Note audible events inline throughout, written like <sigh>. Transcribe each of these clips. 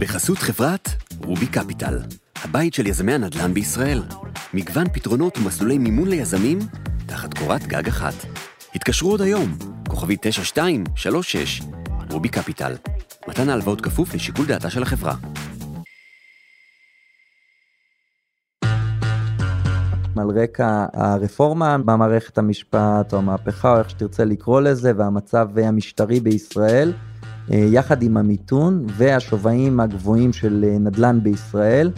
בחסות חברת רובי קפיטל, הבית של יזמי הנדל"ן בישראל. מגוון פתרונות ומסלולי מימון ליזמים תחת קורת גג אחת. התקשרו עוד היום, כוכבי 9236, רובי קפיטל. מתן ההלוואות כפוף לשיקול דעתה של החברה. על רקע הרפורמה במערכת המשפט או המהפכה או איך שתרצה לקרוא לזה והמצב המשטרי בישראל יחד עם המיתון והשווים הגבוהים של אה, נדל"ן בישראל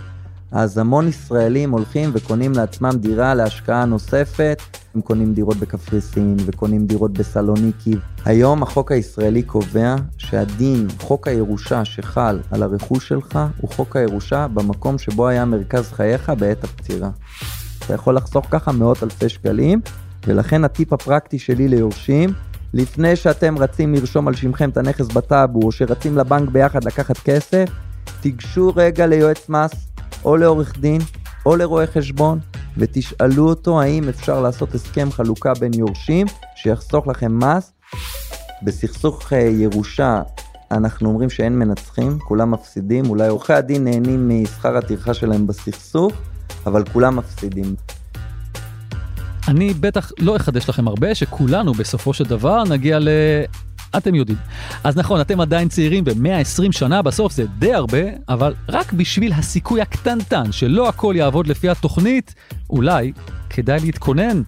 אז המון ישראלים הולכים וקונים לעצמם דירה להשקעה נוספת, הם קונים דירות בקפריסין וקונים דירות בסלוניקי. היום החוק הישראלי קובע שהדין, חוק הירושה שחל על הרכוש שלך, הוא חוק הירושה במקום שבו היה מרכז חייך בעת הפטירה. אתה יכול לחסוך ככה מאות אלפי שקלים, ולכן הטיפ הפרקטי שלי ליורשים, לפני שאתם רצים לרשום על שמכם את הנכס בטאבו, או שרצים לבנק ביחד לקחת כסף, תיגשו רגע ליועץ מס, או לעורך דין, או לרואה חשבון, ותשאלו אותו האם אפשר לעשות הסכם חלוקה בין יורשים, שיחסוך לכם מס. בסכסוך אה, ירושה אנחנו אומרים שאין מנצחים, כולם מפסידים, אולי עורכי הדין נהנים משכר הטרחה שלהם בסכסוך, אבל כולם מפסידים. אני בטח לא אחדש לכם הרבה, שכולנו בסופו של דבר נגיע ל... אתם יודעים. אז נכון, אתם עדיין צעירים ב-120 שנה, בסוף זה די הרבה, אבל רק בשביל הסיכוי הקטנטן שלא הכל יעבוד לפי התוכנית, אולי כדאי להתכונן.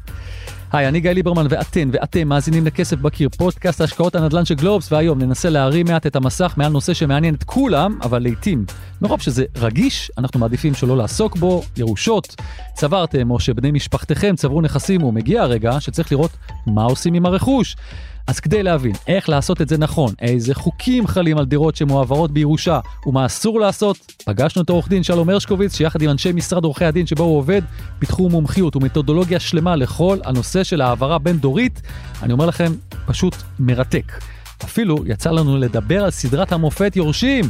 היי, אני גיא ליברמן ואתן ואתם מאזינים לכסף בקיר, פודקאסט השקעות הנדל"ן של גלובס, והיום ננסה להרים מעט את המסך מעל נושא שמעניין את כולם, אבל לעיתים, מרוב שזה רגיש, אנחנו מעדיפים שלא לעסוק בו, ירושות, צברתם או שבני משפחתכם צברו נכסים ומגיע הרגע שצריך לראות מה עושים עם הרכוש. אז כדי להבין איך לעשות את זה נכון, איזה חוקים חלים על דירות שמועברות בירושה ומה אסור לעשות, פגשנו את העורך דין שלום הרשקוביץ שיחד עם אנשי משרד עורכי הדין שבו הוא עובד, פיתחו מומחיות ומתודולוגיה שלמה לכל הנושא של העברה בין דורית. אני אומר לכם, פשוט מרתק. אפילו יצא לנו לדבר על סדרת המופת יורשים.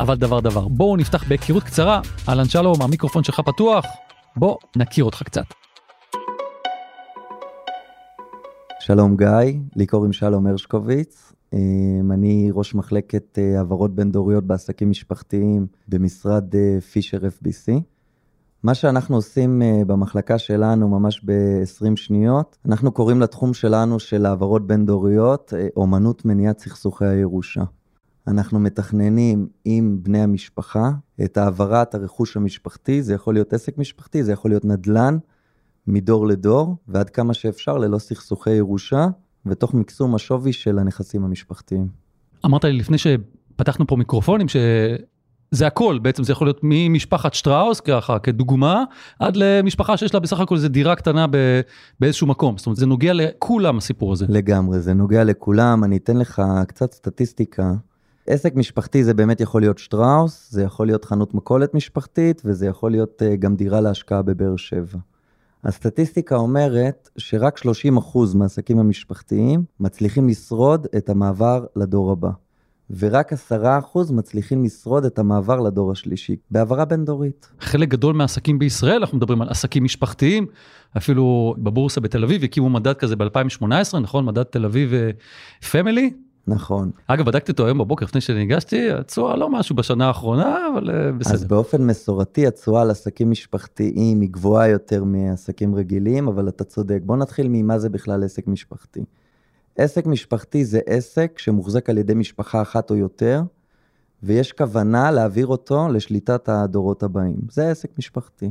אבל דבר דבר, בואו נפתח בהיכרות קצרה. אהלן שלום, המיקרופון שלך פתוח, בוא נכיר אותך קצת. שלום גיא, לי קוראים שלום הרשקוביץ, אמ, אני ראש מחלקת אה, העברות בין דוריות בעסקים משפחתיים במשרד אה, פישר FBC. מה שאנחנו עושים אה, במחלקה שלנו ממש ב-20 שניות, אנחנו קוראים לתחום שלנו של העברות בין דוריות אומנות מניעת סכסוכי הירושה. אנחנו מתכננים עם בני המשפחה את העברת הרכוש המשפחתי, זה יכול להיות עסק משפחתי, זה יכול להיות נדל"ן, מדור לדור, ועד כמה שאפשר ללא סכסוכי ירושה, ותוך מקסום השווי של הנכסים המשפחתיים. אמרת לי לפני שפתחנו פה מיקרופונים, שזה הכל, בעצם זה יכול להיות ממשפחת שטראוס, ככה, כדוגמה, עד למשפחה שיש לה בסך הכל איזה דירה קטנה ב, באיזשהו מקום. זאת אומרת, זה נוגע לכולם הסיפור הזה. לגמרי, זה נוגע לכולם. אני אתן לך קצת סטטיסטיקה. עסק משפחתי זה באמת יכול להיות שטראוס, זה יכול להיות חנות מכולת משפחתית, וזה יכול להיות אה, גם דירה להשקעה בבאר שבע. הסטטיסטיקה אומרת שרק 30% מהעסקים המשפחתיים מצליחים לשרוד את המעבר לדור הבא. ורק 10% מצליחים לשרוד את המעבר לדור השלישי, בהעברה בין-דורית. חלק גדול מהעסקים בישראל, אנחנו מדברים על עסקים משפחתיים, אפילו בבורסה בתל אביב הקימו מדד כזה ב-2018, נכון? מדד תל אביב פמילי, אה, נכון. אגב, בדקתי אותו היום בבוקר לפני שניגשתי, התשואה לא משהו בשנה האחרונה, אבל אה, בסדר. אז באופן מסורתי התשואה על עסקים משפחתיים היא גבוהה יותר מעסקים רגילים, אבל אתה צודק. בוא נתחיל ממה זה בכלל עסק משפחתי. עסק משפחתי זה עסק שמוחזק על ידי משפחה אחת או יותר, ויש כוונה להעביר אותו לשליטת הדורות הבאים. זה עסק משפחתי.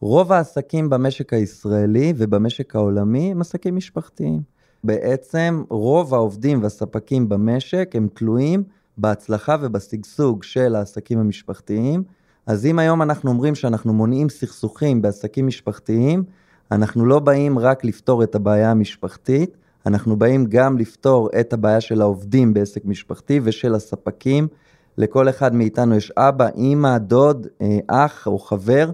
רוב העסקים במשק הישראלי ובמשק העולמי הם עסקים משפחתיים. בעצם רוב העובדים והספקים במשק הם תלויים בהצלחה ובשגשוג של העסקים המשפחתיים. אז אם היום אנחנו אומרים שאנחנו מונעים סכסוכים בעסקים משפחתיים, אנחנו לא באים רק לפתור את הבעיה המשפחתית, אנחנו באים גם לפתור את הבעיה של העובדים בעסק משפחתי ושל הספקים. לכל אחד מאיתנו יש אבא, אימא, דוד, אה, אח או חבר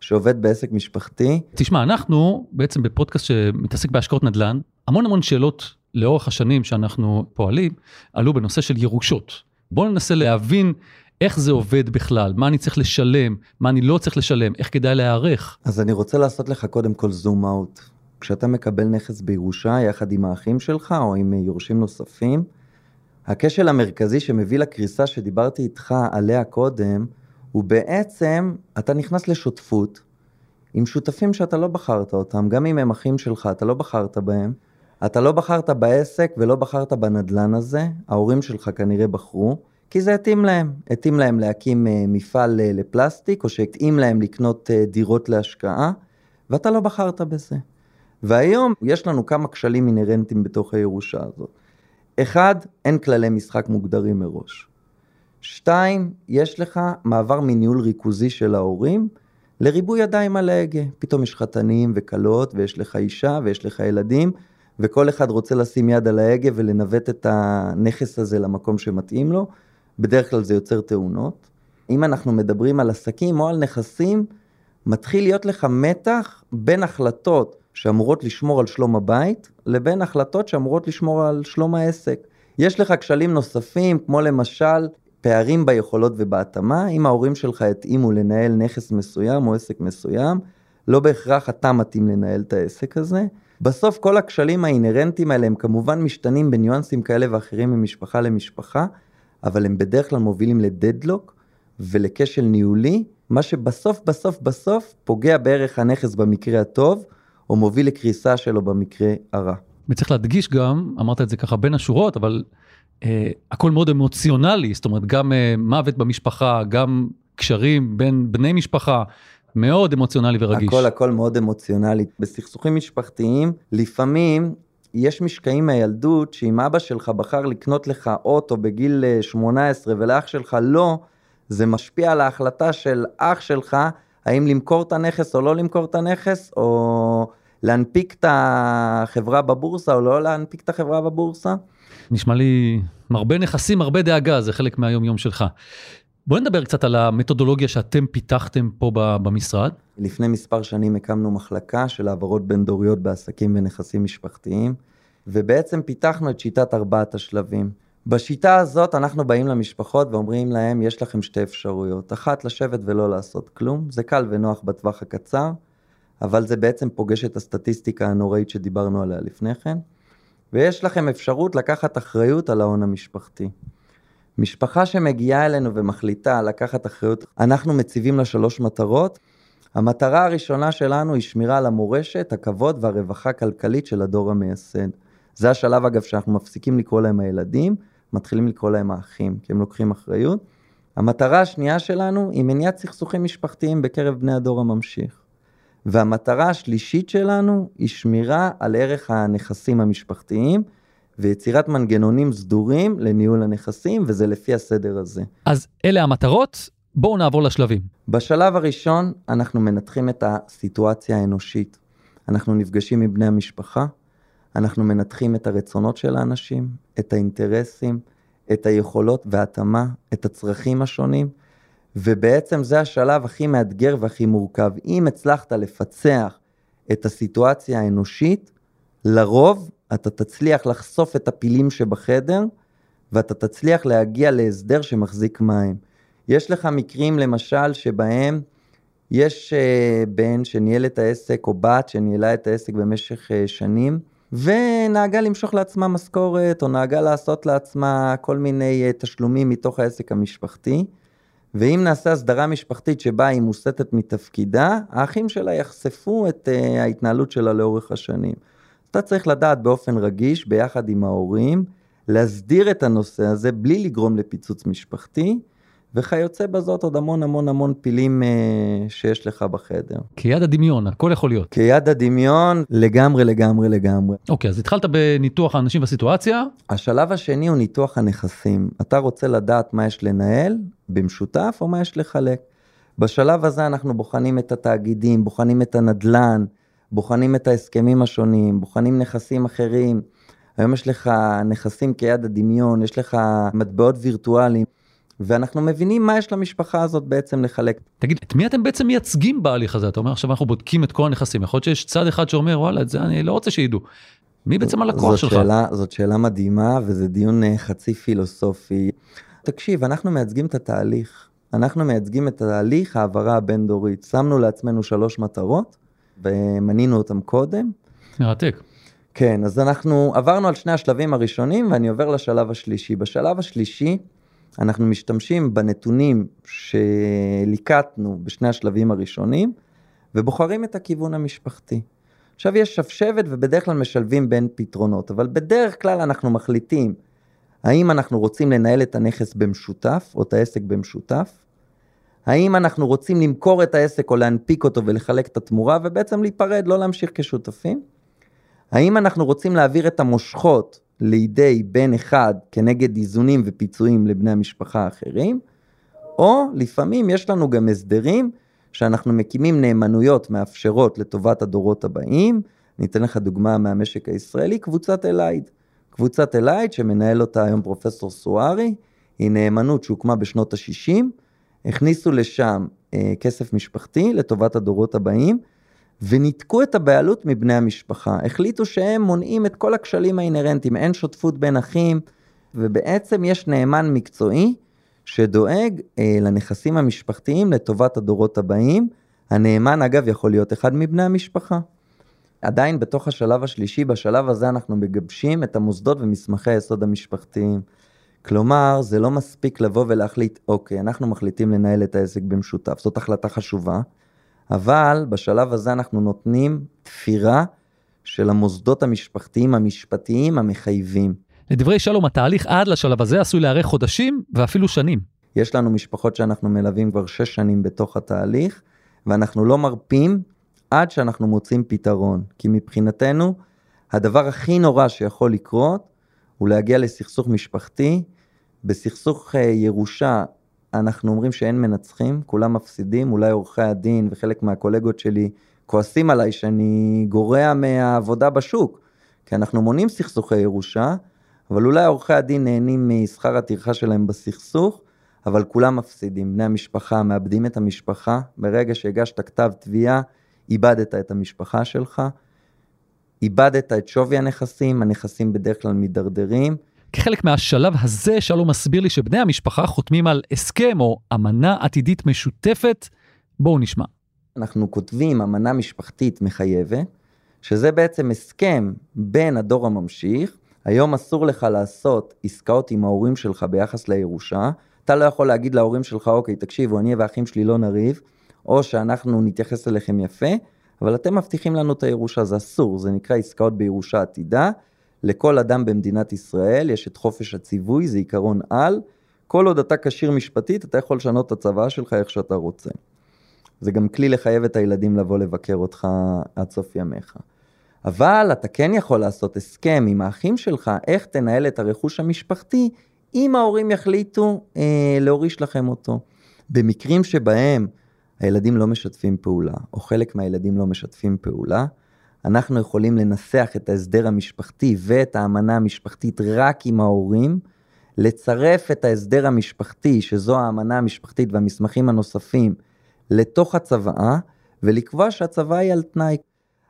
שעובד בעסק משפחתי. תשמע, אנחנו בעצם בפודקאסט שמתעסק בהשקעות נדל"ן, המון המון שאלות לאורך השנים שאנחנו פועלים, עלו בנושא של ירושות. בואו ננסה להבין איך זה עובד בכלל, מה אני צריך לשלם, מה אני לא צריך לשלם, איך כדאי להיערך. אז אני רוצה לעשות לך קודם כל זום אאוט. כשאתה מקבל נכס בירושה יחד עם האחים שלך או עם יורשים נוספים, הכשל המרכזי שמביא לקריסה שדיברתי איתך עליה קודם, הוא בעצם, אתה נכנס לשותפות עם שותפים שאתה לא בחרת אותם, גם אם הם אחים שלך, אתה לא בחרת בהם. אתה לא בחרת בעסק ולא בחרת בנדלן הזה, ההורים שלך כנראה בחרו, כי זה התאים להם. התאים להם להקים אה, מפעל אה, לפלסטיק, או שהתאים להם לקנות אה, דירות להשקעה, ואתה לא בחרת בזה. והיום יש לנו כמה כשלים אינהרנטיים בתוך הירושה הזאת. אחד, אין כללי משחק מוגדרים מראש. שתיים, יש לך מעבר מניהול ריכוזי של ההורים לריבוי ידיים על ההגה. פתאום יש חתנים וכלות, ויש לך אישה, ויש לך ילדים, וכל אחד רוצה לשים יד על ההגה ולנווט את הנכס הזה למקום שמתאים לו. בדרך כלל זה יוצר תאונות. אם אנחנו מדברים על עסקים או על נכסים, מתחיל להיות לך מתח בין החלטות שאמורות לשמור על שלום הבית, לבין החלטות שאמורות לשמור על שלום העסק. יש לך כשלים נוספים, כמו למשל פערים ביכולות ובהתאמה, אם ההורים שלך התאימו לנהל נכס מסוים או עסק מסוים, לא בהכרח אתה מתאים לנהל את העסק הזה. בסוף כל הכשלים האינהרנטיים האלה הם כמובן משתנים בניואנסים כאלה ואחרים ממשפחה למשפחה, אבל הם בדרך כלל מובילים לדדלוק ולכשל ניהולי, מה שבסוף בסוף בסוף פוגע בערך הנכס במקרה הטוב, או מוביל לקריסה שלו במקרה הרע. וצריך להדגיש גם, אמרת את זה ככה בין השורות, אבל אה, הכל מאוד אמוציונלי, זאת אומרת גם אה, מוות במשפחה, גם קשרים בין בני משפחה, מאוד אמוציונלי ורגיש. הכל הכל מאוד אמוציונלי. בסכסוכים משפחתיים, לפעמים יש משקעים מהילדות שאם אבא שלך בחר לקנות לך אוטו בגיל 18 אה, ולאח שלך לא, זה משפיע על ההחלטה של אח שלך האם למכור את הנכס או לא למכור את הנכס, או להנפיק את החברה בבורסה או לא להנפיק את החברה בבורסה. נשמע לי הרבה נכסים, הרבה דאגה, זה חלק מהיום יום שלך. בוא נדבר קצת על המתודולוגיה שאתם פיתחתם פה במשרד. לפני מספר שנים הקמנו מחלקה של העברות בין דוריות בעסקים ונכסים משפחתיים, ובעצם פיתחנו את שיטת ארבעת השלבים. בשיטה הזאת אנחנו באים למשפחות ואומרים להם, יש לכם שתי אפשרויות. אחת, לשבת ולא לעשות כלום, זה קל ונוח בטווח הקצר, אבל זה בעצם פוגש את הסטטיסטיקה הנוראית שדיברנו עליה לפני כן. ויש לכם אפשרות לקחת אחריות על ההון המשפחתי. משפחה שמגיעה אלינו ומחליטה לקחת אחריות, אנחנו מציבים לה שלוש מטרות. המטרה הראשונה שלנו היא שמירה על המורשת, הכבוד והרווחה הכלכלית של הדור המייסד. זה השלב אגב שאנחנו מפסיקים לקרוא להם הילדים, מתחילים לקרוא להם האחים, כי הם לוקחים אחריות. המטרה השנייה שלנו היא מניעת סכסוכים משפחתיים בקרב בני הדור הממשיך. והמטרה השלישית שלנו היא שמירה על ערך הנכסים המשפחתיים ויצירת מנגנונים סדורים לניהול הנכסים, וזה לפי הסדר הזה. אז אלה המטרות, בואו נעבור לשלבים. בשלב הראשון אנחנו מנתחים את הסיטואציה האנושית. אנחנו נפגשים עם בני המשפחה, אנחנו מנתחים את הרצונות של האנשים, את האינטרסים, את היכולות וההתאמה, את הצרכים השונים, ובעצם זה השלב הכי מאתגר והכי מורכב. אם הצלחת לפצח את הסיטואציה האנושית, לרוב אתה תצליח לחשוף את הפילים שבחדר, ואתה תצליח להגיע להסדר שמחזיק מים. יש לך מקרים למשל שבהם יש uh, בן שניהל את העסק או בת שניהלה את העסק במשך uh, שנים, ונהגה למשוך לעצמה משכורת, או נהגה לעשות לעצמה כל מיני uh, תשלומים מתוך העסק המשפחתי. ואם נעשה הסדרה משפחתית שבה היא מוסטת מתפקידה, האחים שלה יחשפו את ההתנהלות שלה לאורך השנים. אתה צריך לדעת באופן רגיש, ביחד עם ההורים, להסדיר את הנושא הזה בלי לגרום לפיצוץ משפחתי, וכיוצא בזאת עוד המון המון המון פילים uh, שיש לך בחדר. כיד הדמיון, הכל יכול להיות. כיד הדמיון, לגמרי לגמרי לגמרי. אוקיי, אז התחלת בניתוח האנשים בסיטואציה. השלב השני הוא ניתוח הנכסים. אתה רוצה לדעת מה יש לנהל במשותף או מה יש לחלק. בשלב הזה אנחנו בוחנים את התאגידים, בוחנים את הנדל"ן, בוחנים את ההסכמים השונים, בוחנים נכסים אחרים. היום יש לך נכסים כיד הדמיון, יש לך מטבעות וירטואליים. ואנחנו מבינים מה יש למשפחה הזאת בעצם לחלק. תגיד, את מי אתם בעצם מייצגים בהליך הזה? אתה אומר עכשיו אנחנו בודקים את כל הנכסים, יכול להיות שיש צד אחד שאומר וואלה את זה אני לא רוצה שידעו. מי בעצם הלקוח שלך? שאלה, זאת שאלה מדהימה וזה דיון אה, חצי פילוסופי. תקשיב, אנחנו מייצגים את התהליך. אנחנו מייצגים את תהליך העברה הבין-דורית. שמנו לעצמנו שלוש מטרות ומנינו אותם קודם. מרתק. כן, אז אנחנו עברנו על שני השלבים הראשונים ואני עובר לשלב השלישי. בשלב השלישי אנחנו משתמשים בנתונים שליקטנו בשני השלבים הראשונים ובוחרים את הכיוון המשפחתי. עכשיו יש שבשבת ובדרך כלל משלבים בין פתרונות, אבל בדרך כלל אנחנו מחליטים האם אנחנו רוצים לנהל את הנכס במשותף או את העסק במשותף, האם אנחנו רוצים למכור את העסק או להנפיק אותו ולחלק את התמורה ובעצם להיפרד, לא להמשיך כשותפים, האם אנחנו רוצים להעביר את המושכות לידי בן אחד כנגד איזונים ופיצויים לבני המשפחה האחרים, או לפעמים יש לנו גם הסדרים שאנחנו מקימים נאמנויות מאפשרות לטובת הדורות הבאים. אני אתן לך דוגמה מהמשק הישראלי, קבוצת אלייד. קבוצת אלייד שמנהל אותה היום פרופסור סוארי, היא נאמנות שהוקמה בשנות ה-60, הכניסו לשם אה, כסף משפחתי לטובת הדורות הבאים, וניתקו את הבעלות מבני המשפחה. החליטו שהם מונעים את כל הכשלים האינהרנטיים, אין שותפות בין אחים, ובעצם יש נאמן מקצועי שדואג אה, לנכסים המשפחתיים לטובת הדורות הבאים. הנאמן אגב יכול להיות אחד מבני המשפחה. עדיין בתוך השלב השלישי, בשלב הזה אנחנו מגבשים את המוסדות ומסמכי היסוד המשפחתיים. כלומר, זה לא מספיק לבוא ולהחליט, אוקיי, אנחנו מחליטים לנהל את העסק במשותף, זאת החלטה חשובה, אבל בשלב הזה אנחנו נותנים תפירה של המוסדות המשפחתיים המשפטיים המחייבים. לדברי שלום, התהליך עד לשלב הזה עשוי לארך חודשים ואפילו שנים. יש לנו משפחות שאנחנו מלווים כבר שש שנים בתוך התהליך, ואנחנו לא מרפים עד שאנחנו מוצאים פתרון. כי מבחינתנו, הדבר הכי נורא שיכול לקרות, הוא להגיע לסכסוך משפחתי. בסכסוך אה, ירושה, אנחנו אומרים שאין מנצחים, כולם מפסידים, אולי עורכי הדין וחלק מהקולגות שלי כועסים עליי שאני גורע מהעבודה בשוק, כי אנחנו מונעים סכסוכי ירושה, אבל אולי עורכי הדין נהנים משכר הטרחה שלהם בסכסוך, אבל כולם מפסידים. בני המשפחה מאבדים את המשפחה, ברגע שהגשת כתב תביעה, איבדת את המשפחה שלך, איבדת את שווי הנכסים, הנכסים בדרך כלל מידרדרים. כחלק מהשלב הזה, שלום מסביר לי שבני המשפחה חותמים על הסכם או אמנה עתידית משותפת. בואו נשמע. אנחנו כותבים אמנה משפחתית מחייבת, שזה בעצם הסכם בין הדור הממשיך היום אסור לך לעשות עסקאות עם ההורים שלך ביחס לירושה. אתה לא יכול להגיד להורים שלך, אוקיי, תקשיבו, אני והאחים שלי לא נריב, או שאנחנו נתייחס אליכם יפה, אבל אתם מבטיחים לנו את הירושה, זה אסור, זה נקרא עסקאות בירושה עתידה. לכל אדם במדינת ישראל יש את חופש הציווי, זה עיקרון על. כל עוד אתה כשיר משפטית, אתה יכול לשנות את הצוואה שלך איך שאתה רוצה. זה גם כלי לחייב את הילדים לבוא לבקר אותך עד סוף ימיך. אבל אתה כן יכול לעשות הסכם עם האחים שלך, איך תנהל את הרכוש המשפחתי, אם ההורים יחליטו אה, להוריש לכם אותו. במקרים שבהם הילדים לא משתפים פעולה, או חלק מהילדים לא משתפים פעולה, אנחנו יכולים לנסח את ההסדר המשפחתי ואת האמנה המשפחתית רק עם ההורים, לצרף את ההסדר המשפחתי, שזו האמנה המשפחתית והמסמכים הנוספים, לתוך הצוואה, ולקבוע שהצוואה היא על תנאי.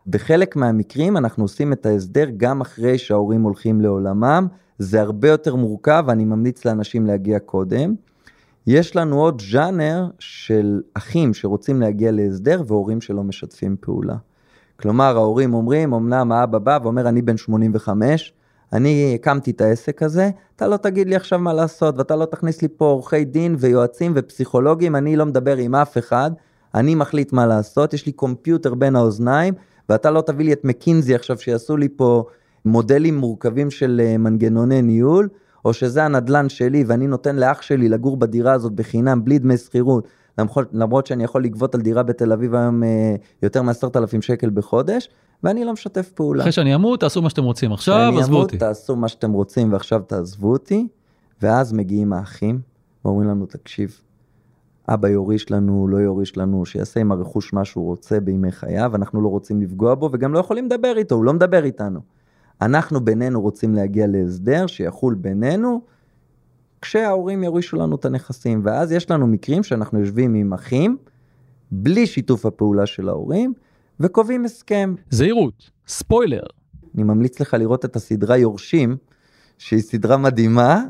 בחלק מהמקרים אנחנו עושים את ההסדר גם אחרי שההורים הולכים לעולמם, זה הרבה יותר מורכב, אני ממליץ לאנשים להגיע קודם. יש לנו עוד ז'אנר של אחים שרוצים להגיע להסדר והורים שלא משתפים פעולה. כלומר, ההורים אומרים, אמנם האבא בא ואומר, אני בן 85, אני הקמתי את העסק הזה, אתה לא תגיד לי עכשיו מה לעשות, ואתה לא תכניס לי פה עורכי דין ויועצים ופסיכולוגים, אני לא מדבר עם אף אחד, אני מחליט מה לעשות, יש לי קומפיוטר בין האוזניים, ואתה לא תביא לי את מקינזי עכשיו שיעשו לי פה מודלים מורכבים של אה, מנגנוני ניהול, או שזה הנדלן שלי ואני נותן לאח שלי לגור בדירה הזאת בחינם בלי דמי שכירות, למרות, שאני יכול לגבות על דירה בתל אביב היום אה, יותר מעשרת אלפים שקל בחודש, ואני לא משתף פעולה. אחרי שאני אמות תעשו מה שאתם רוצים עכשיו, עזבו אותי. תעשו מה שאתם רוצים ועכשיו תעזבו אותי, ואז מגיעים האחים ואומרים לנו תקשיב, אבא יוריש לנו, לא יוריש לנו, שיעשה עם הרכוש מה שהוא רוצה בימי חייו, אנחנו לא רוצים לפגוע בו וגם לא יכולים לדבר איתו, הוא לא מדבר איתנו. אנחנו בינינו רוצים להגיע להסדר שיחול בינינו, כשההורים יורישו לנו את הנכסים, ואז יש לנו מקרים שאנחנו יושבים עם אחים, בלי שיתוף הפעולה של ההורים, וקובעים הסכם. זהירות, ספוילר. אני ממליץ לך לראות את הסדרה יורשים, שהיא סדרה מדהימה,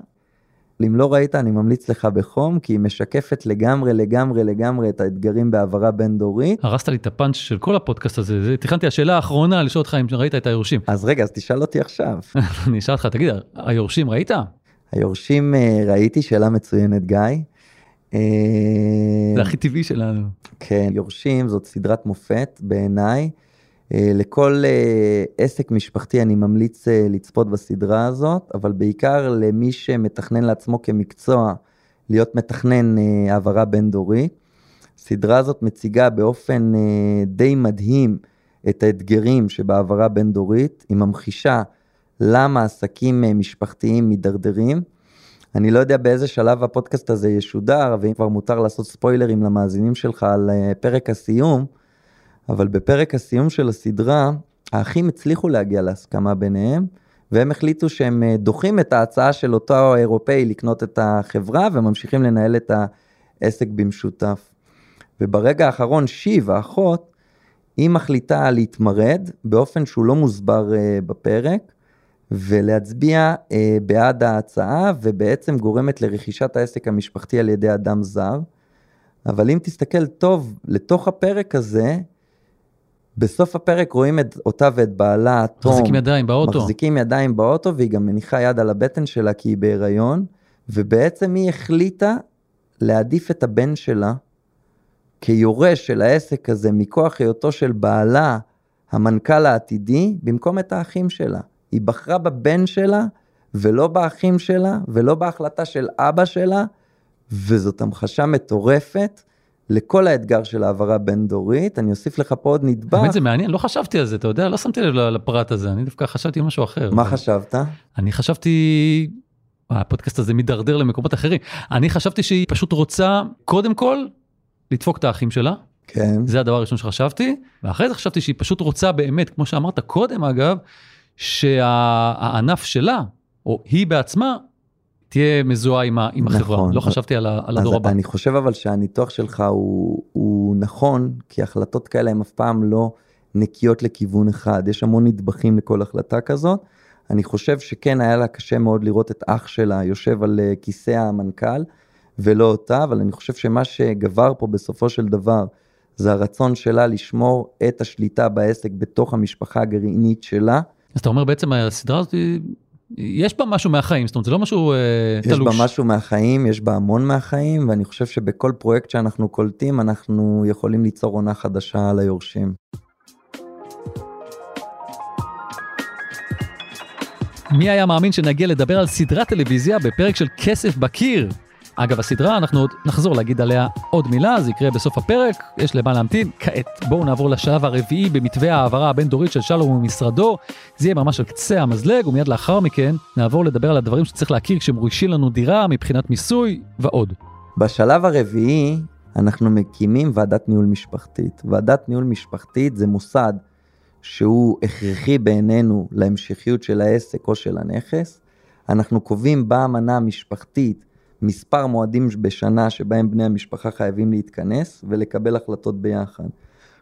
אם לא ראית, אני ממליץ לך בחום, כי היא משקפת לגמרי, לגמרי, לגמרי את האתגרים בהעברה בין-דורית. הרסת לי את הפאנץ' של כל הפודקאסט הזה, זה, תכננתי השאלה האחרונה לשאול אותך אם ראית את היורשים. אז רגע, אז תשאל אותי עכשיו. <laughs> אני אשאל אותך, תגיד, היורשים ראית? היורשים אה, ראיתי, שאלה מצוינת, גיא. אה, זה הכי טבעי שלנו. כן, יורשים זאת סדרת מופת בעיניי. אה, לכל אה, עסק משפחתי אני ממליץ אה, לצפות בסדרה הזאת, אבל בעיקר למי שמתכנן לעצמו כמקצוע להיות מתכנן העברה בין-דורית. הסדרה הזאת מציגה באופן די מדהים את האתגרים שבהעברה בין-דורית, היא ממחישה למה עסקים משפחתיים מידרדרים. אני לא יודע באיזה שלב הפודקאסט הזה ישודר, ואם כבר מותר לעשות ספוילרים למאזינים שלך על פרק הסיום, אבל בפרק הסיום של הסדרה, האחים הצליחו להגיע להסכמה ביניהם, והם החליטו שהם אה, דוחים את ההצעה של אותו אירופאי לקנות את החברה, וממשיכים לנהל את העסק במשותף. וברגע האחרון, שיב, האחות, היא מחליטה להתמרד באופן שהוא לא מוסבר uh, בפרק, ולהצביע uh, בעד ההצעה, ובעצם גורמת לרכישת העסק המשפחתי על ידי אדם זר. אבל אם תסתכל טוב לתוך הפרק הזה, בסוף הפרק רואים את אותה ואת בעלה, תום. מחזיקים ידיים באוטו. מחזיקים ידיים באוטו, והיא גם מניחה יד על הבטן שלה כי היא בהיריון, ובעצם היא החליטה להעדיף את הבן שלה כיורש של העסק הזה מכוח היותו של בעלה, המנכ"ל העתידי, במקום את האחים שלה. היא בחרה בבן שלה, ולא באחים שלה, ולא בהחלטה של אבא שלה, וזאת המחשה מטורפת. לכל האתגר של העברה בין-דורית, אני אוסיף לך פה עוד נדבך. באמת זה מעניין, לא חשבתי על זה, אתה יודע, לא שמתי לב לפרט הזה, אני דווקא חשבתי משהו אחר. מה חשבת? אני חשבתי, הפודקאסט הזה מידרדר למקומות אחרים, אני חשבתי שהיא פשוט רוצה, קודם כל, לדפוק את האחים שלה. כן. זה הדבר הראשון שחשבתי, ואחרי זה חשבתי שהיא פשוט רוצה באמת, כמו שאמרת קודם אגב, שהענף שלה, או היא בעצמה, תהיה מזוהה עם, עם נכון. החברה, לא חשבתי על, על הדור הבא. אני חושב אבל שהניתוח שלך הוא, הוא נכון, כי החלטות כאלה הן אף פעם לא נקיות לכיוון אחד, יש המון נדבכים לכל החלטה כזאת. אני חושב שכן היה לה קשה מאוד לראות את אח שלה יושב על אה, כיסא המנכ"ל ולא אותה, אבל אני חושב שמה שגבר פה בסופו של דבר זה הרצון שלה לשמור את השליטה בעסק בתוך המשפחה הגרעינית שלה. אז אתה אומר בעצם הסדרה הזאת יש בה משהו מהחיים, זאת אומרת זה לא משהו יש תלוש. יש בה משהו מהחיים, יש בה המון מהחיים, ואני חושב שבכל פרויקט שאנחנו קולטים אנחנו יכולים ליצור עונה חדשה ליורשים. מי היה מאמין שנגיע לדבר על סדרת טלוויזיה בפרק של כסף בקיר? אגב, הסדרה, אנחנו עוד נחזור להגיד עליה עוד מילה, זה יקרה בסוף הפרק, יש למה להמתין. כעת, בואו נעבור לשלב הרביעי במתווה ההעברה הבין-דורית של שלום ומשרדו. זה יהיה ממש על קצה המזלג, ומיד לאחר מכן נעבור לדבר על הדברים שצריך להכיר כשמורישים לנו דירה מבחינת מיסוי ועוד. בשלב הרביעי, אנחנו מקימים ועדת ניהול משפחתית. ועדת ניהול משפחתית זה מוסד שהוא הכרחי בעינינו להמשכיות של העסק או של הנכס. אנחנו קובעים באמנה המשפחתית מספר מועדים בשנה שבהם בני המשפחה חייבים להתכנס ולקבל החלטות ביחד.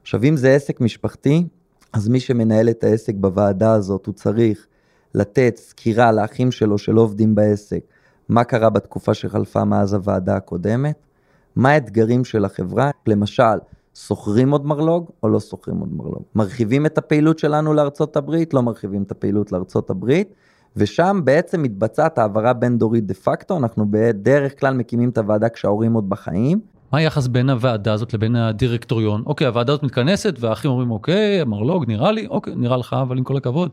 עכשיו, אם זה עסק משפחתי, אז מי שמנהל את העסק בוועדה הזאת, הוא צריך לתת סקירה לאחים שלו שלא עובדים בעסק, מה קרה בתקופה שחלפה מאז הוועדה הקודמת, מה האתגרים של החברה, למשל, שוכרים עוד מרלוג או לא שוכרים עוד מרלוג, מרחיבים את הפעילות שלנו לארצות הברית, לא מרחיבים את הפעילות לארצות הברית, ושם בעצם מתבצעת העברה בין דורית דה פקטו, אנחנו בדרך כלל מקימים את הוועדה כשההורים עוד בחיים. מה היחס בין הוועדה הזאת לבין הדירקטוריון? אוקיי, הוועדה הזאת מתכנסת והאחים אומרים אוקיי, מרלוג נראה לי, אוקיי, נראה לך, אבל עם כל הכבוד.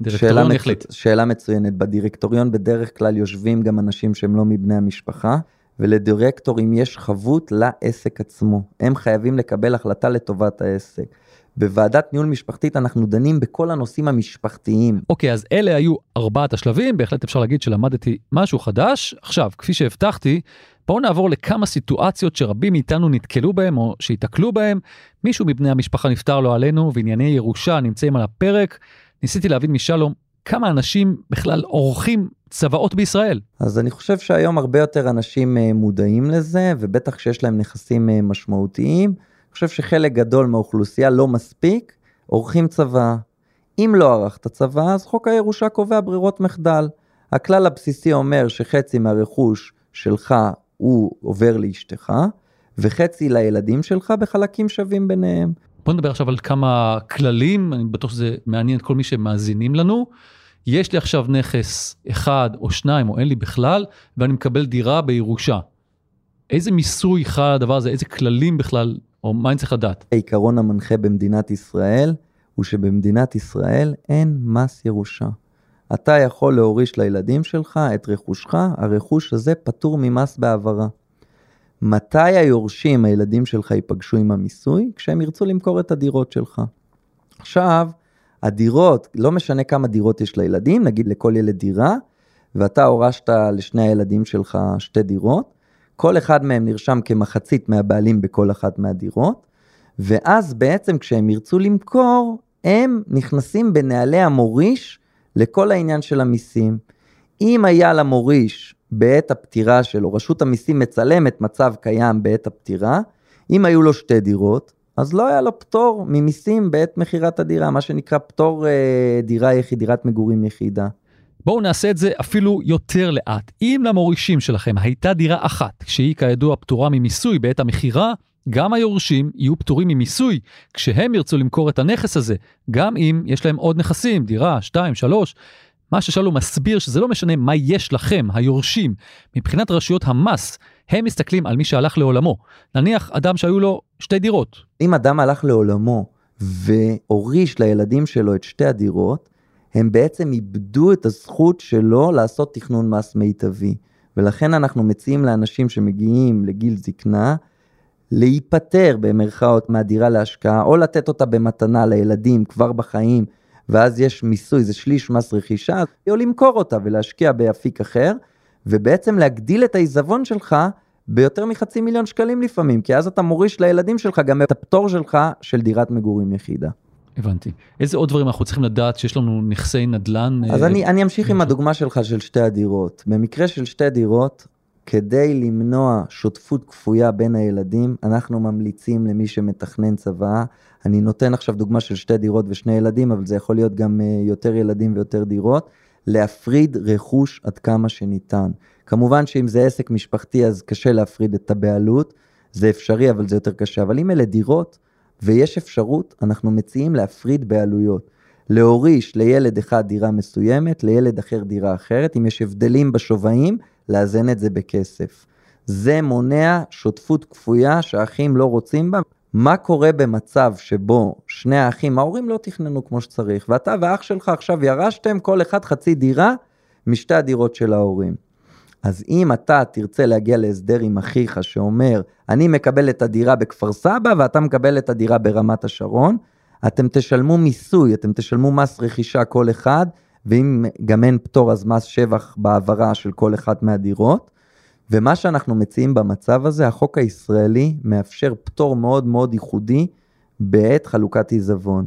דירקטוריון שאלה החליט. מצ... שאלה מצוינת, בדירקטוריון בדרך כלל יושבים גם אנשים שהם לא מבני המשפחה, ולדירקטורים יש חבות לעסק עצמו. הם חייבים לקבל החלטה לטובת העסק. בוועדת ניהול משפחתית אנחנו דנים בכל הנושאים המשפחתיים. אוקיי, okay, אז אלה היו ארבעת השלבים, בהחלט אפשר להגיד שלמדתי משהו חדש. עכשיו, כפי שהבטחתי, בואו נעבור לכמה סיטואציות שרבים מאיתנו נתקלו בהם או שיתקלו בהם. מישהו מבני המשפחה נפטר לו עלינו וענייני ירושה נמצאים על הפרק. ניסיתי להבין משלום כמה אנשים בכלל עורכים צוואות בישראל. אז אני חושב שהיום הרבה יותר אנשים אה, מודעים לזה, ובטח שיש להם נכסים אה, משמעותיים. חושב שחלק גדול מהאוכלוסייה לא מספיק, עורכים צבא. אם לא ערכת צבא, אז חוק הירושה קובע ברירות מחדל. הכלל הבסיסי אומר שחצי מהרכוש שלך הוא עובר לאשתך, וחצי לילדים שלך בחלקים שווים ביניהם. בוא נדבר עכשיו על כמה כללים, אני בטוח שזה מעניין את כל מי שמאזינים לנו. יש לי עכשיו נכס אחד או שניים או אין לי בכלל, ואני מקבל דירה בירושה. איזה מיסוי חל הדבר הזה, איזה כללים בכלל, או מה אני צריך לדעת? העיקרון המנחה במדינת ישראל הוא שבמדינת ישראל אין מס ירושה. אתה יכול להוריש לילדים שלך את רכושך, הרכוש הזה פטור ממס בהעברה. מתי היורשים, הילדים שלך, ייפגשו עם המיסוי? כשהם ירצו למכור את הדירות שלך. עכשיו, הדירות, לא משנה כמה דירות יש לילדים, נגיד לכל ילד דירה, ואתה הורשת לשני הילדים שלך שתי דירות, כל אחד מהם נרשם כמחצית מהבעלים בכל אחת מהדירות, ואז בעצם כשהם ירצו למכור, הם נכנסים בנהלי המוריש לכל העניין של המיסים. אם היה למוריש בעת הפטירה שלו, רשות המיסים מצלמת מצב קיים בעת הפטירה, אם היו לו שתי דירות, אז לא היה לו פטור ממיסים בעת מכירת הדירה, מה שנקרא פטור אה, דירה יחיד, דירת מגורים יחידה. בואו נעשה את זה אפילו יותר לאט. אם למורישים שלכם הייתה דירה אחת, שהיא כידוע פטורה ממיסוי בעת המכירה, גם היורשים יהיו פטורים ממיסוי כשהם ירצו למכור את הנכס הזה, גם אם יש להם עוד נכסים, דירה, שתיים, שלוש. מה ששלום מסביר שזה לא משנה מה יש לכם, היורשים, מבחינת רשויות המס, הם מסתכלים על מי שהלך לעולמו. נניח אדם שהיו לו שתי דירות. אם אדם הלך לעולמו והוריש לילדים שלו את שתי הדירות, הם בעצם איבדו את הזכות שלו לעשות תכנון מס מיטבי. ולכן אנחנו מציעים לאנשים שמגיעים לגיל זקנה, להיפטר במרכאות מהדירה להשקעה, או לתת אותה במתנה לילדים כבר בחיים, ואז יש מיסוי, זה שליש מס רכישה, או למכור אותה ולהשקיע באפיק אחר, ובעצם להגדיל את העיזבון שלך ביותר מחצי מיליון שקלים לפעמים, כי אז אתה מוריש לילדים שלך גם את הפטור שלך של דירת מגורים יחידה. הבנתי. איזה עוד דברים אנחנו צריכים לדעת שיש לנו נכסי נדל"ן? אז אה, אני, אני אמשיך עם הדוגמה שלך של שתי הדירות. במקרה של שתי דירות, כדי למנוע שותפות כפויה בין הילדים, אנחנו ממליצים למי שמתכנן צוואה, אני נותן עכשיו דוגמה של שתי דירות ושני ילדים, אבל זה יכול להיות גם אה, יותר ילדים ויותר דירות, להפריד רכוש עד כמה שניתן. כמובן שאם זה עסק משפחתי אז קשה להפריד את הבעלות, זה אפשרי אבל זה יותר קשה, אבל אם אלה דירות ויש אפשרות, אנחנו מציעים להפריד בעלויות. להוריש לילד אחד דירה מסוימת, לילד אחר דירה אחרת, אם יש הבדלים בשווים, לאזן את זה בכסף. זה מונע שותפות כפויה שהאחים לא רוצים בה. מה קורה במצב שבו שני האחים, ההורים לא תכננו כמו שצריך, ואתה ואח שלך עכשיו ירשתם כל אחד חצי דירה משתי הדירות של ההורים. אז אם אתה תרצה להגיע להסדר עם אחיך שאומר, אני מקבל את הדירה בכפר סבא ואתה מקבל את הדירה ברמת השרון, אתם תשלמו מיסוי, אתם תשלמו מס רכישה כל אחד, ואם גם אין פטור אז מס שבח בהעברה של כל אחת מהדירות. ומה שאנחנו מציעים במצב הזה, החוק הישראלי מאפשר פטור מאוד מאוד ייחודי בעת חלוקת עיזבון.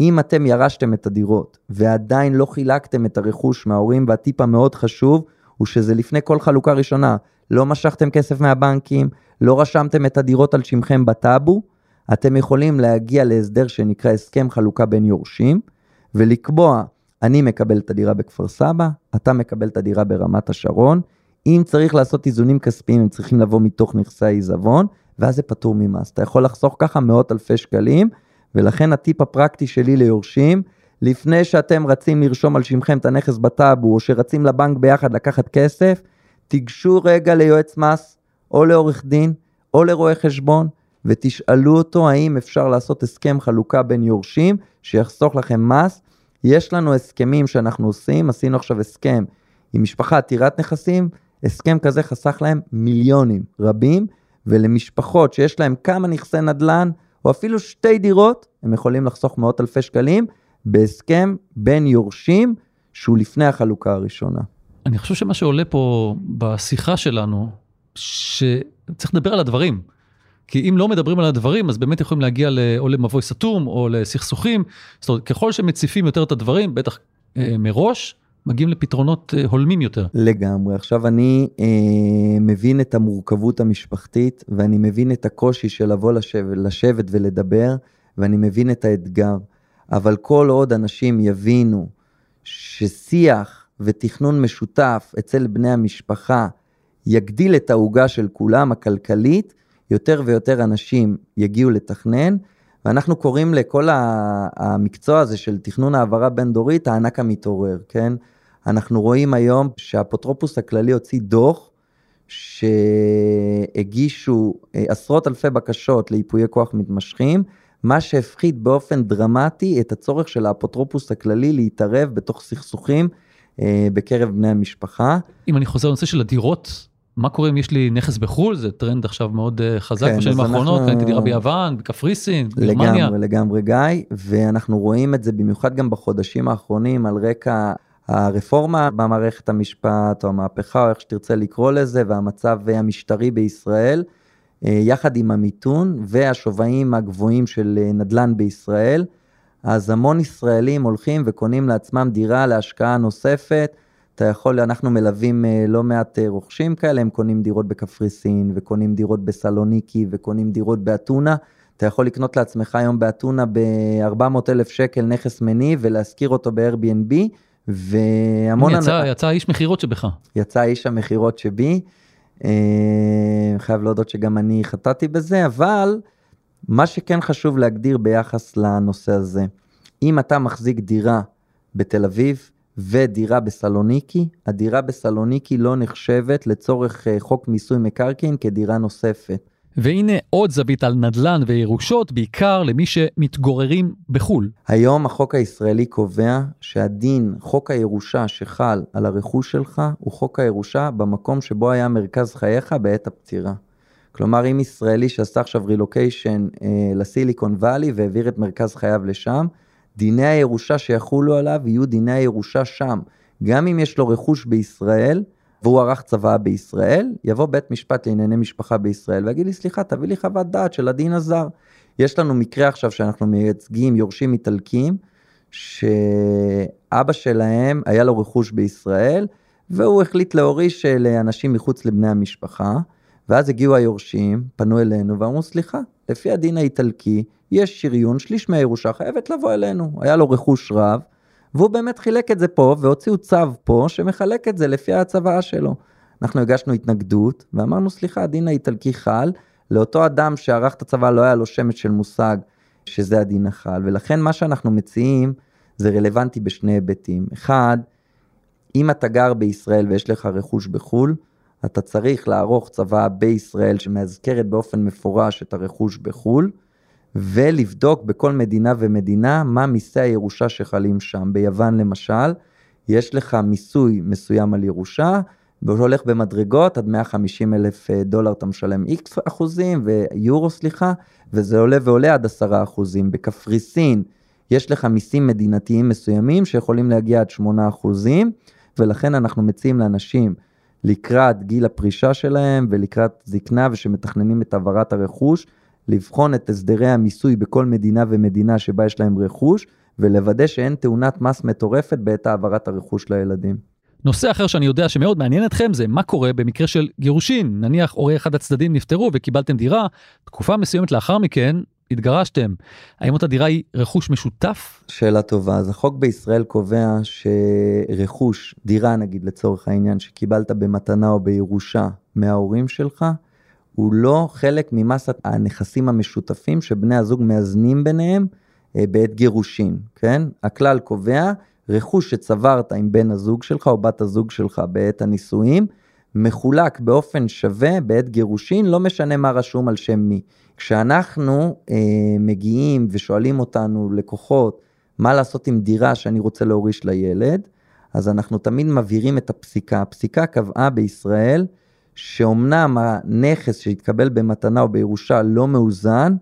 אם אתם ירשתם את הדירות ועדיין לא חילקתם את הרכוש מההורים, והטיפ המאוד חשוב הוא שזה לפני כל חלוקה ראשונה, לא משכתם כסף מהבנקים, לא רשמתם את הדירות על שמכם בטאבו, אתם יכולים להגיע להסדר שנקרא הסכם חלוקה בין יורשים, ולקבוע, אני מקבל את הדירה בכפר סבא, אתה מקבל את הדירה ברמת השרון, אם צריך לעשות איזונים כספיים, הם צריכים לבוא מתוך נכסי העיזבון, ואז זה פטור ממס. אתה יכול לחסוך ככה מאות אלפי שקלים, ולכן הטיפ הפרקטי שלי ליורשים, לפני שאתם רצים לרשום על שמכם את הנכס בטאבו, או שרצים לבנק ביחד לקחת כסף, תיגשו רגע ליועץ מס, או לעורך דין, או לרואה חשבון, ותשאלו אותו האם אפשר לעשות הסכם חלוקה בין יורשים, שיחסוך לכם מס. יש לנו הסכמים שאנחנו עושים, עשינו עכשיו הסכם עם משפחה עתירת נכסים, הסכם כזה חסך להם מיליונים רבים, ולמשפחות שיש להם כמה נכסי נדל"ן, או אפילו שתי דירות, הם יכולים לחסוך מאות אלפי שקלים בהסכם בין יורשים שהוא לפני החלוקה הראשונה. אני חושב שמה שעולה פה בשיחה שלנו, שצריך לדבר על הדברים. כי אם לא מדברים על הדברים, אז באמת יכולים להגיע או למבוי סתום או לסכסוכים. זאת אומרת, ככל שמציפים יותר את הדברים, בטח אה, מראש, מגיעים לפתרונות אה, הולמים יותר. לגמרי. עכשיו אני אה, מבין את המורכבות המשפחתית, ואני מבין את הקושי של לבוא לשבת, לשבת ולדבר, ואני מבין את האתגר. אבל כל עוד אנשים יבינו ששיח ותכנון משותף אצל בני המשפחה יגדיל את העוגה של כולם, הכלכלית, יותר ויותר אנשים יגיעו לתכנן, ואנחנו קוראים לכל המקצוע הזה של תכנון העברה בין-דורית, הענק המתעורר, כן? אנחנו רואים היום שהאפוטרופוס הכללי הוציא דוח שהגישו אה, עשרות אלפי בקשות לייפויי כוח מתמשכים, מה שהפחית באופן דרמטי את הצורך של האפוטרופוס הכללי להתערב בתוך סכסוכים אה, בקרב בני המשפחה. אם אני חוזר לנושא של הדירות, מה קורה אם יש לי נכס בחו"ל, זה טרנד עכשיו מאוד אה, חזק כן, בשנים האחרונות, קניתי אנחנו... דירה ביוון, בקפריסין, בגרמניה. לגמרי, לגמרי גיא, ואנחנו רואים את זה במיוחד גם בחודשים האחרונים על רקע הרפורמה במערכת המשפט, או המהפכה, או איך שתרצה לקרוא לזה, והמצב המשטרי בישראל, אה, יחד עם המיתון והשווים הגבוהים של אה, נדל"ן בישראל, אז המון ישראלים הולכים וקונים לעצמם דירה להשקעה נוספת. אתה יכול, אנחנו מלווים אה, לא מעט רוכשים כאלה, הם קונים דירות בקפריסין, וקונים דירות בסלוניקי, וקונים דירות באתונה. אתה יכול לקנות לעצמך היום באתונה ב-400 אלף שקל נכס מניב ולהשכיר אותו ב-Airbnb. והמון... יצא, אנ... יצא איש מכירות שבך. יצא איש המכירות שבי. אה, חייב להודות שגם אני חטאתי בזה, אבל מה שכן חשוב להגדיר ביחס לנושא הזה, אם אתה מחזיק דירה בתל אביב ודירה בסלוניקי, הדירה בסלוניקי לא נחשבת לצורך אה, חוק מיסוי מקרקעין כדירה נוספת. והנה עוד זווית על נדל"ן וירושות, בעיקר למי שמתגוררים בחו"ל. היום החוק הישראלי קובע שהדין, חוק הירושה שחל על הרכוש שלך, הוא חוק הירושה במקום שבו היה מרכז חייך בעת הפטירה. כלומר, אם ישראלי שעשה עכשיו רילוקיישן אה, לסיליקון וואלי והעביר את מרכז חייו לשם, דיני הירושה שיחולו עליו יהיו דיני הירושה שם. גם אם יש לו רכוש בישראל, והוא ערך צוואה בישראל, יבוא בית משפט לענייני משפחה בישראל ויגיד לי, סליחה, תביא לי חוות דעת של הדין הזר. יש לנו מקרה עכשיו שאנחנו מייצגים יורשים איטלקים, שאבא שלהם היה לו רכוש בישראל, והוא החליט להוריש לאנשים מחוץ לבני המשפחה, ואז הגיעו היורשים, פנו אלינו ואמרו, סליחה, לפי הדין האיטלקי, יש שריון, שליש מהירושה חייבת לבוא אלינו. היה לו רכוש רב, והוא באמת חילק את זה פה, והוציאו צו פה שמחלק את זה לפי הצוואה שלו. אנחנו הגשנו התנגדות, ואמרנו, סליחה, הדין האיטלקי חל, לאותו אדם שערך את הצוואה לא היה לו שמץ של מושג שזה הדין החל, ולכן מה שאנחנו מציעים זה רלוונטי בשני היבטים. אחד, אם אתה גר בישראל ויש לך רכוש בחו"ל, אתה צריך לערוך צוואה בישראל שמאזכרת באופן מפורש את הרכוש בחו"ל, ולבדוק בכל מדינה ומדינה מה מיסי הירושה שחלים שם. ביוון למשל, יש לך מיסוי מסוים על ירושה, והוא הולך במדרגות, עד 150 אלף אה, דולר אתה משלם איקס אחוזים, ויורו סליחה, וזה עולה ועולה עד 10 אחוזים. בקפריסין יש לך מיסים מדינתיים מסוימים שיכולים להגיע עד 8 אחוזים, ולכן אנחנו מציעים לאנשים לקראת גיל הפרישה שלהם ולקראת זקנה ושמתכננים את העברת הרכוש, לבחון את הסדרי המיסוי בכל מדינה ומדינה שבה יש להם רכוש, ולוודא שאין תאונת מס מטורפת בעת העברת הרכוש לילדים. נושא אחר שאני יודע שמאוד מעניין אתכם זה מה קורה במקרה של גירושין. נניח הורי אחד הצדדים נפטרו וקיבלתם דירה, תקופה מסוימת לאחר מכן התגרשתם. האם אותה דירה היא רכוש משותף? שאלה טובה. אז החוק בישראל קובע שרכוש, דירה נגיד לצורך העניין, שקיבלת במתנה או בירושה מההורים שלך, הוא לא חלק ממסת הנכסים המשותפים שבני הזוג מאזנים ביניהם אה, בעת גירושין, כן? הכלל קובע, רכוש שצברת עם בן הזוג שלך או בת הזוג שלך בעת הנישואים, מחולק באופן שווה בעת גירושין, לא משנה מה רשום על שם מי. כשאנחנו אה, מגיעים ושואלים אותנו, לקוחות, מה לעשות עם דירה שאני רוצה להוריש לילד, אז אנחנו תמיד מבהירים את הפסיקה. הפסיקה קבעה בישראל שאומנם הנכס שהתקבל במתנה או בירושה לא מאוזן,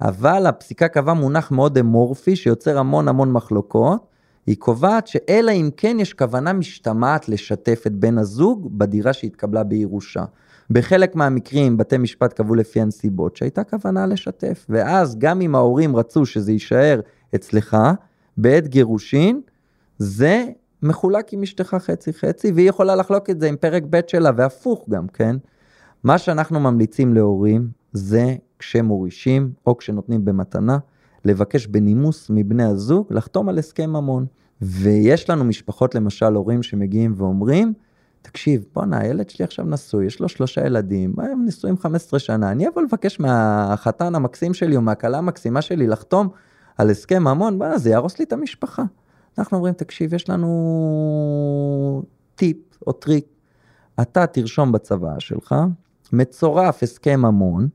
אבל הפסיקה קבעה מונח מאוד אמורפי שיוצר המון המון מחלוקות. היא קובעת שאלא אם כן יש כוונה משתמעת לשתף את בן הזוג בדירה שהתקבלה בירושה. בחלק מהמקרים בתי משפט קבעו לפי הנסיבות שהייתה כוונה לשתף, ואז גם אם ההורים רצו שזה יישאר אצלך, בעת גירושין, זה מחולק עם אשתך חצי חצי, והיא יכולה לחלוק את זה עם פרק ב' שלה, והפוך גם, כן? מה שאנחנו ממליצים להורים זה כשמורישים או כשנותנים במתנה, לבקש בנימוס מבני הזוג לחתום על הסכם ממון. ויש לנו משפחות, למשל, הורים שמגיעים ואומרים, תקשיב, בואנה, הילד שלי עכשיו נשוי, יש לו שלושה ילדים, הם נשואים 15 שנה, אני אבוא לבקש מהחתן המקסים שלי או מהכלה המקסימה שלי לחתום על הסכם ממון, בואנה, זה יהרוס לי את המשפחה. אנחנו אומרים, תקשיב, יש לנו טיפ או טריק, אתה תרשום בצוואה שלך, מצורף הסכם ממון,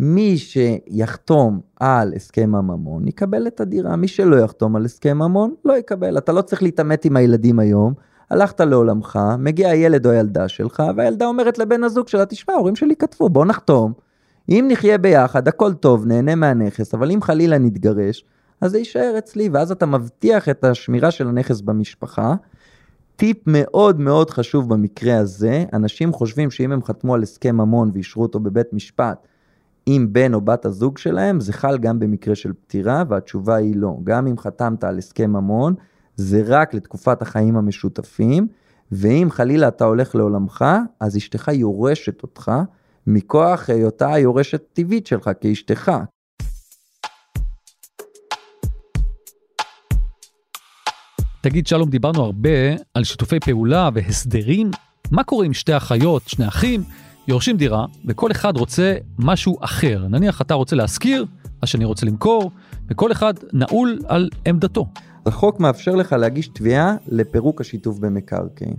מי שיחתום על הסכם הממון יקבל את הדירה, מי שלא יחתום על הסכם ממון לא יקבל. אתה לא צריך להתעמת עם הילדים היום, הלכת לעולמך, מגיע הילד או הילדה שלך, והילדה אומרת לבן הזוג שלה, תשמע, ההורים שלי כתבו, בוא נחתום. אם נחיה ביחד, הכל טוב, נהנה מהנכס, אבל אם חלילה נתגרש, אז זה יישאר אצלי, ואז אתה מבטיח את השמירה של הנכס במשפחה. טיפ מאוד מאוד חשוב במקרה הזה, אנשים חושבים שאם הם חתמו על הסכם ממון ואישרו אותו בבית משפט, עם בן או בת הזוג שלהם, זה חל גם במקרה של פטירה, והתשובה היא לא. גם אם חתמת על הסכם ממון, זה רק לתקופת החיים המשותפים, ואם חלילה אתה הולך לעולמך, אז אשתך יורשת אותך, מכוח היותה היורשת טבעית שלך כאשתך. תגיד שלום, דיברנו הרבה על שיתופי פעולה והסדרים. מה קורה עם שתי אחיות, שני אחים, יורשים דירה, וכל אחד רוצה משהו אחר. נניח אתה רוצה להשכיר, השני רוצה למכור, וכל אחד נעול על עמדתו. החוק מאפשר לך להגיש תביעה לפירוק השיתוף במקרקעין.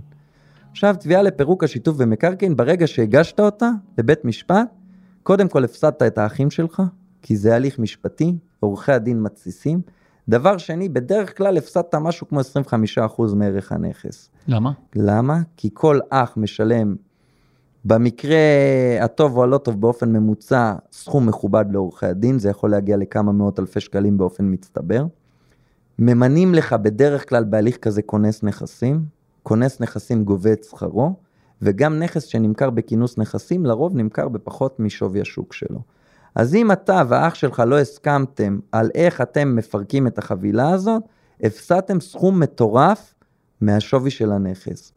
עכשיו, תביעה לפירוק השיתוף במקרקעין, ברגע שהגשת אותה לבית משפט, קודם כל הפסדת את האחים שלך, כי זה הליך משפטי, עורכי הדין מתסיסים. דבר שני, בדרך כלל הפסדת משהו כמו 25% מערך הנכס. למה? למה? כי כל אח משלם, במקרה הטוב או הלא טוב באופן ממוצע, סכום מכובד לעורכי הדין, זה יכול להגיע לכמה מאות אלפי שקלים באופן מצטבר. ממנים לך בדרך כלל בהליך כזה כונס נכסים, כונס נכסים גובה את שכרו, וגם נכס שנמכר בכינוס נכסים, לרוב נמכר בפחות משווי השוק שלו. אז אם אתה והאח שלך לא הסכמתם על איך אתם מפרקים את החבילה הזאת, הפסדתם סכום מטורף מהשווי של הנכס.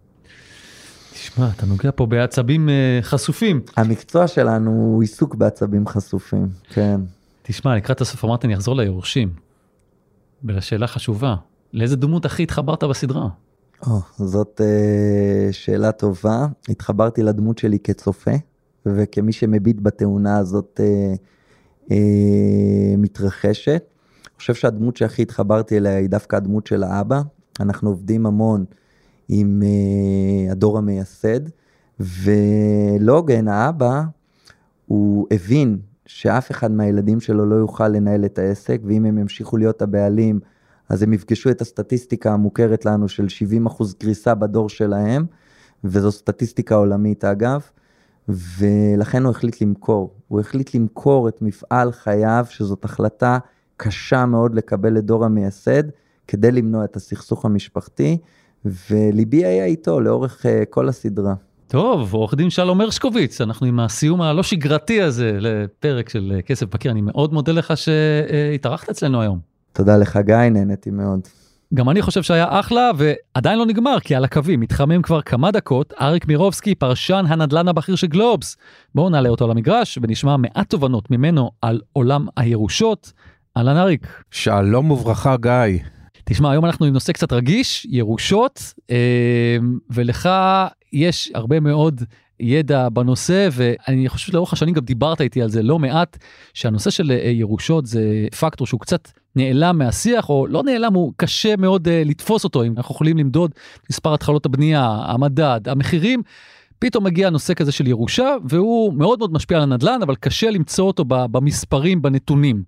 תשמע, אתה נוגע פה בעצבים uh, חשופים. המקצוע שלנו הוא עיסוק בעצבים חשופים, כן. תשמע, לקראת הסוף אמרתי, אני אחזור ליורשים. ולשאלה חשובה, לאיזה דמות הכי התחברת בסדרה? או, זאת uh, שאלה טובה. התחברתי לדמות שלי כצופה, וכמי שמביט בתאונה הזאת uh, uh, מתרחשת. אני חושב שהדמות שהכי התחברתי אליה היא דווקא הדמות של האבא. אנחנו עובדים המון עם uh, הדור המייסד, ולוגן, האבא, הוא הבין שאף אחד מהילדים שלו לא יוכל לנהל את העסק, ואם הם ימשיכו להיות הבעלים, אז הם יפגשו את הסטטיסטיקה המוכרת לנו של 70 אחוז קריסה בדור שלהם, וזו סטטיסטיקה עולמית אגב, ולכן הוא החליט למכור. הוא החליט למכור את מפעל חייו, שזאת החלטה קשה מאוד לקבל לדור המייסד, כדי למנוע את הסכסוך המשפחתי, וליבי היה איתו לאורך uh, כל הסדרה. טוב, עורך דין שלום הרשקוביץ, אנחנו עם הסיום הלא שגרתי הזה לפרק של כסף בקיר, אני מאוד מודה לך שהתארחת אצלנו היום. תודה לך גיא, נהניתי מאוד. גם אני חושב שהיה אחלה, ועדיין לא נגמר, כי על הקווים מתחמם כבר כמה דקות אריק מירובסקי, פרשן הנדל"ן הבכיר של גלובס. בואו נעלה אותו למגרש ונשמע מעט תובנות ממנו על עולם הירושות. אהלן אריק. שלום וברכה גיא. תשמע, היום אנחנו עם נושא קצת רגיש, ירושות, ולך יש הרבה מאוד ידע בנושא, ואני חושב שלאורך השנים גם דיברת איתי על זה לא מעט, שהנושא של אה, ירושות זה פקטור שהוא קצת נעלם מהשיח, או לא נעלם, הוא קשה מאוד uh, לתפוס אותו, אם אנחנו יכולים למדוד מספר התחלות הבנייה, המדד, המחירים. פתאום מגיע נושא כזה של ירושה, והוא מאוד מאוד משפיע על הנדל"ן, אבל קשה למצוא אותו במספרים, בנתונים.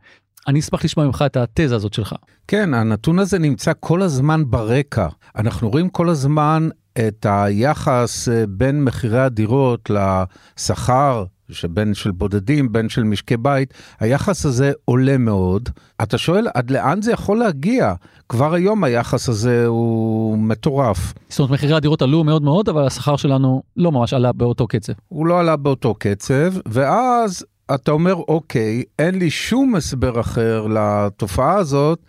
אני אשמח לשמוע ממך את התזה הזאת שלך. כן, הנתון הזה נמצא כל הזמן ברקע. אנחנו רואים כל הזמן את היחס אה, בין מחירי הדירות לשכר, שבין של בודדים, בין של משקי בית, היחס הזה עולה מאוד. אתה שואל, עד לאן זה יכול להגיע? כבר היום היחס הזה הוא מטורף. זאת אומרת, מחירי הדירות עלו מאוד מאוד, אבל השכר שלנו לא ממש עלה באותו קצב. הוא לא עלה באותו קצב, ואז אתה אומר, אוקיי, אין לי שום הסבר אחר לתופעה הזאת,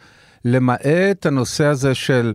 למעט הנושא הזה של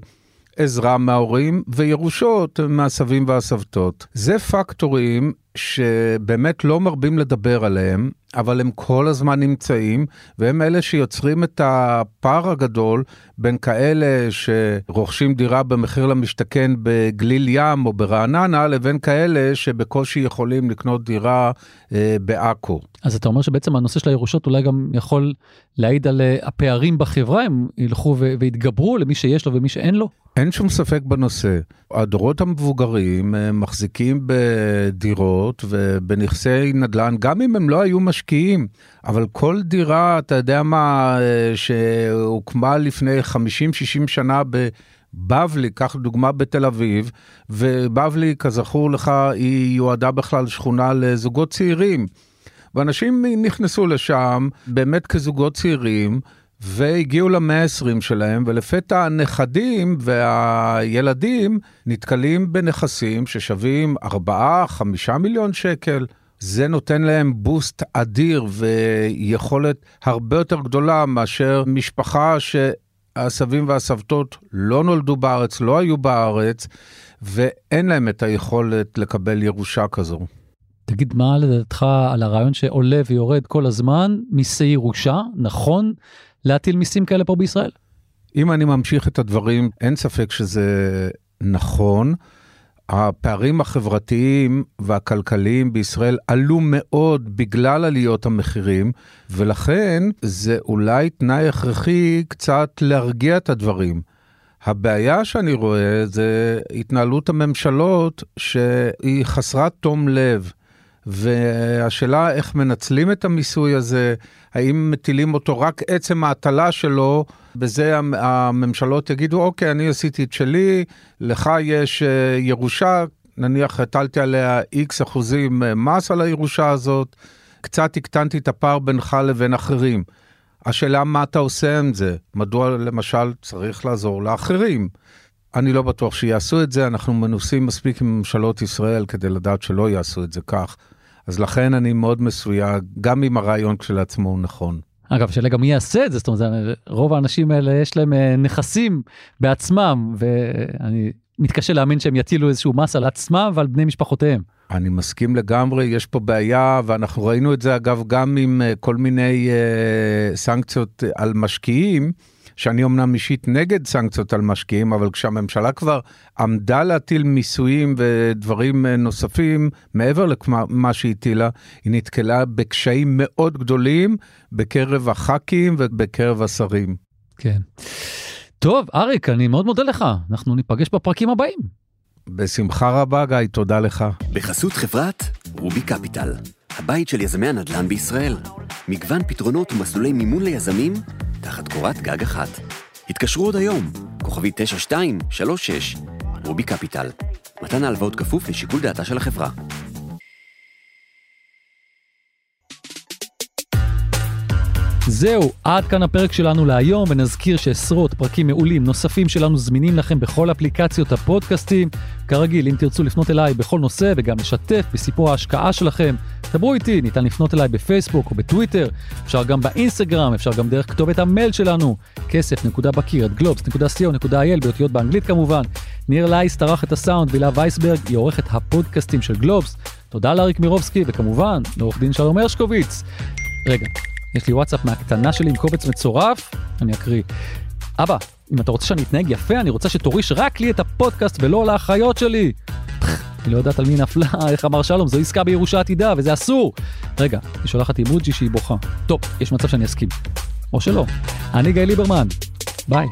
עזרה מההורים וירושות מהסבים והסבתות. זה פקטורים שבאמת לא מרבים לדבר עליהם, אבל הם כל הזמן נמצאים, והם אלה שיוצרים את הפער הגדול בין כאלה שרוכשים דירה במחיר למשתכן בגליל ים או ברעננה, לבין כאלה שבקושי יכולים לקנות דירה אה, בעכו. אז אתה אומר שבעצם הנושא של הירושות אולי גם יכול להעיד על אה, הפערים בחברה, הם ילכו ויתגברו למי שיש לו ומי שאין לו? אין שום ספק בנושא. הדורות המבוגרים אה, מחזיקים בדירות ובנכסי נדל"ן, גם אם הם לא היו משקיעים, אבל כל דירה, אתה יודע מה, אה, שהוקמה לפני 50-60 שנה ב... בבלי, קח דוגמה בתל אביב, ובבלי, כזכור לך, היא יועדה בכלל שכונה לזוגות צעירים. ואנשים נכנסו לשם באמת כזוגות צעירים, והגיעו למאה ה-20 שלהם, ולפתע הנכדים והילדים נתקלים בנכסים ששווים 4-5 מיליון שקל. זה נותן להם בוסט אדיר ויכולת הרבה יותר גדולה מאשר משפחה שהסבים והסבתות לא נולדו בארץ, לא היו בארץ, ואין להם את היכולת לקבל ירושה כזו. תגיד מה לדעתך על הרעיון שעולה ויורד כל הזמן מיסי ירושה, נכון להטיל מיסים כאלה פה בישראל? אם אני ממשיך את הדברים, אין ספק שזה נכון. הפערים החברתיים והכלכליים בישראל עלו מאוד בגלל עליות המחירים, ולכן זה אולי תנאי הכרחי קצת להרגיע את הדברים. הבעיה שאני רואה זה התנהלות הממשלות שהיא חסרת תום לב. והשאלה איך מנצלים את המיסוי הזה, האם מטילים אותו רק עצם ההטלה שלו, בזה הממשלות יגידו, אוקיי, אני עשיתי את שלי, לך יש אה, ירושה, נניח הטלתי עליה איקס אחוזים אה, מס על הירושה הזאת, קצת הקטנתי את הפער בינך לבין אחרים. השאלה מה אתה עושה עם זה, מדוע למשל צריך לעזור לאחרים. אני לא בטוח שיעשו את זה, אנחנו מנוסים מספיק עם ממשלות ישראל כדי לדעת שלא יעשו את זה כך. אז לכן אני מאוד מסויג, גם אם הרעיון כשלעצמו הוא נכון. אגב, שאלה גם מי יעשה את זה, זאת אומרת, רוב האנשים האלה יש להם אה, נכסים בעצמם, ואני מתקשה להאמין שהם יטילו איזשהו מס על עצמם ועל בני משפחותיהם. אני מסכים לגמרי, יש פה בעיה, ואנחנו ראינו את זה אגב גם עם אה, כל מיני uh, סנקציות על משקיעים. שאני אמנם אישית נגד סנקציות על משקיעים, אבל כשהממשלה כבר עמדה להטיל מיסויים ודברים אה, נוספים מעבר למה שהיא הטילה, היא נתקלה בקשיים מאוד גדולים בקרב הח"כים ובקרב השרים. כן. טוב, אריק, אני מאוד מודה לך, אנחנו ניפגש בפרקים הבאים. בשמחה רבה, גיא, תודה לך. בחסות חברת רובי קפיטל, הבית של יזמי הנדל"ן בישראל. מגוון פתרונות ומסלולי מימון ליזמים תחת קורת גג אחת. התקשרו עוד היום, כוכבי 9236, רובי קפיטל. מתן ההלוואות כפוף לשיקול דעתה של החברה. זהו, עד כאן הפרק שלנו להיום, ונזכיר שעשרות פרקים מעולים נוספים שלנו זמינים לכם בכל אפליקציות הפודקאסטים. כרגיל, אם תרצו לפנות אליי בכל נושא וגם לשתף בסיפור ההשקעה שלכם, דברו איתי, ניתן לפנות אליי בפייסבוק או בטוויטר, אפשר גם באינסטגרם, אפשר גם דרך כתובת המייל שלנו, kesef.bakir at globes.co.il באותיות באנגלית כמובן. ניר לייס טרח את הסאונד והילה וייסברג היא עורכת הפודקאסטים של גלובס. תודה לאריק מירובסקי וכמובן לעורך דין שלום הרשקוביץ. רגע, יש לי וואטסאפ מהקטנה שלי עם קובץ מצורף, אני אקריא. אבא, אם אתה רוצה שאני אתנהג יפה, אני רוצה שתוריש רק לי את הפודקאסט ולא לאחיות שלי. היא לא יודעת על מי נפלה, <laughs> איך אמר שלום, זו עסקה בירושה עתידה וזה אסור. רגע, היא שולחת אימוג'י שהיא בוכה. טוב, יש מצב שאני אסכים. או שלא. אני גיא ליברמן. ביי.